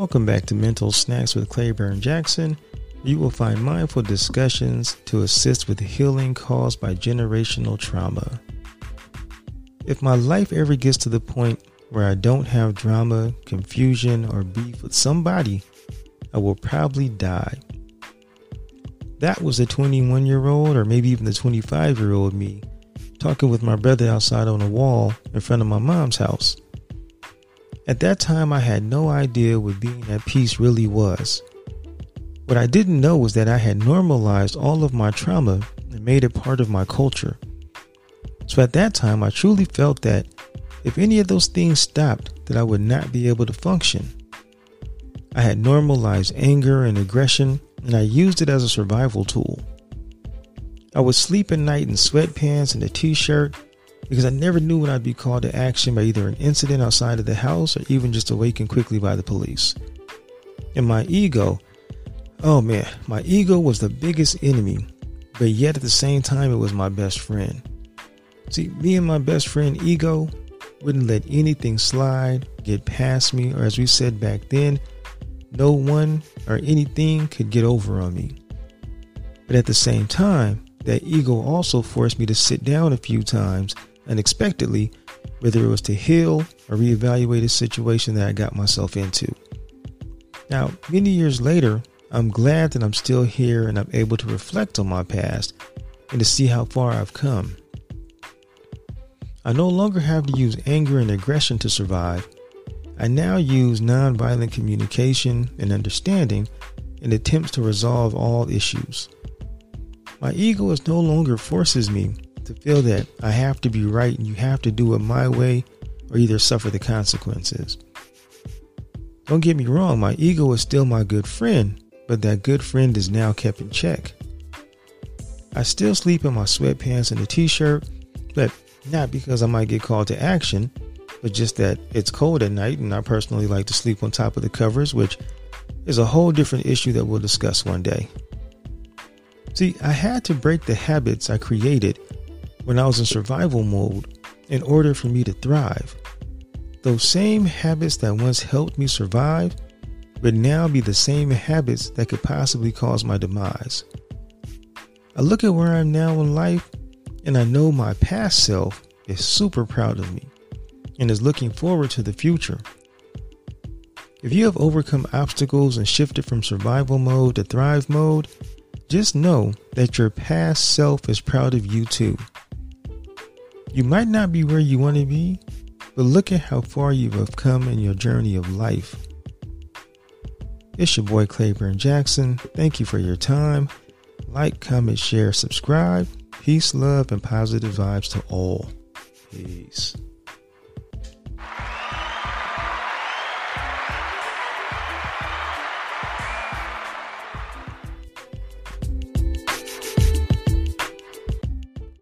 Welcome back to Mental Snacks with Claiborne Jackson. You will find mindful discussions to assist with healing caused by generational trauma. If my life ever gets to the point where I don't have drama, confusion, or beef with somebody, I will probably die. That was the 21 year old, or maybe even the 25 year old me, talking with my brother outside on a wall in front of my mom's house. At that time, I had no idea what being at peace really was. What I didn't know was that I had normalized all of my trauma and made it part of my culture. So at that time, I truly felt that if any of those things stopped, that I would not be able to function. I had normalized anger and aggression, and I used it as a survival tool. I would sleep at night in sweatpants and a t shirt because I never knew when I'd be called to action by either an incident outside of the house or even just awakened quickly by the police. And my ego, oh man, my ego was the biggest enemy, but yet at the same time, it was my best friend. See, me and my best friend ego wouldn't let anything slide, get past me, or as we said back then, no one or anything could get over on me. But at the same time, that ego also forced me to sit down a few times unexpectedly, whether it was to heal or reevaluate a situation that I got myself into. Now, many years later, I'm glad that I'm still here and I'm able to reflect on my past and to see how far I've come. I no longer have to use anger and aggression to survive. I now use nonviolent communication and understanding in attempts to resolve all issues. My ego is no longer forces me to feel that I have to be right and you have to do it my way or either suffer the consequences. Don't get me wrong, my ego is still my good friend, but that good friend is now kept in check. I still sleep in my sweatpants and a t shirt, but not because I might get called to action, but just that it's cold at night and I personally like to sleep on top of the covers, which is a whole different issue that we'll discuss one day. See, I had to break the habits I created when I was in survival mode in order for me to thrive. Those same habits that once helped me survive would now be the same habits that could possibly cause my demise. I look at where I'm now in life and I know my past self is super proud of me and is looking forward to the future. If you have overcome obstacles and shifted from survival mode to thrive mode, just know that your past self is proud of you too. You might not be where you want to be, but look at how far you have come in your journey of life. It's your boy Claiborne Jackson. Thank you for your time. Like, comment, share, subscribe. Peace, love, and positive vibes to all. Peace.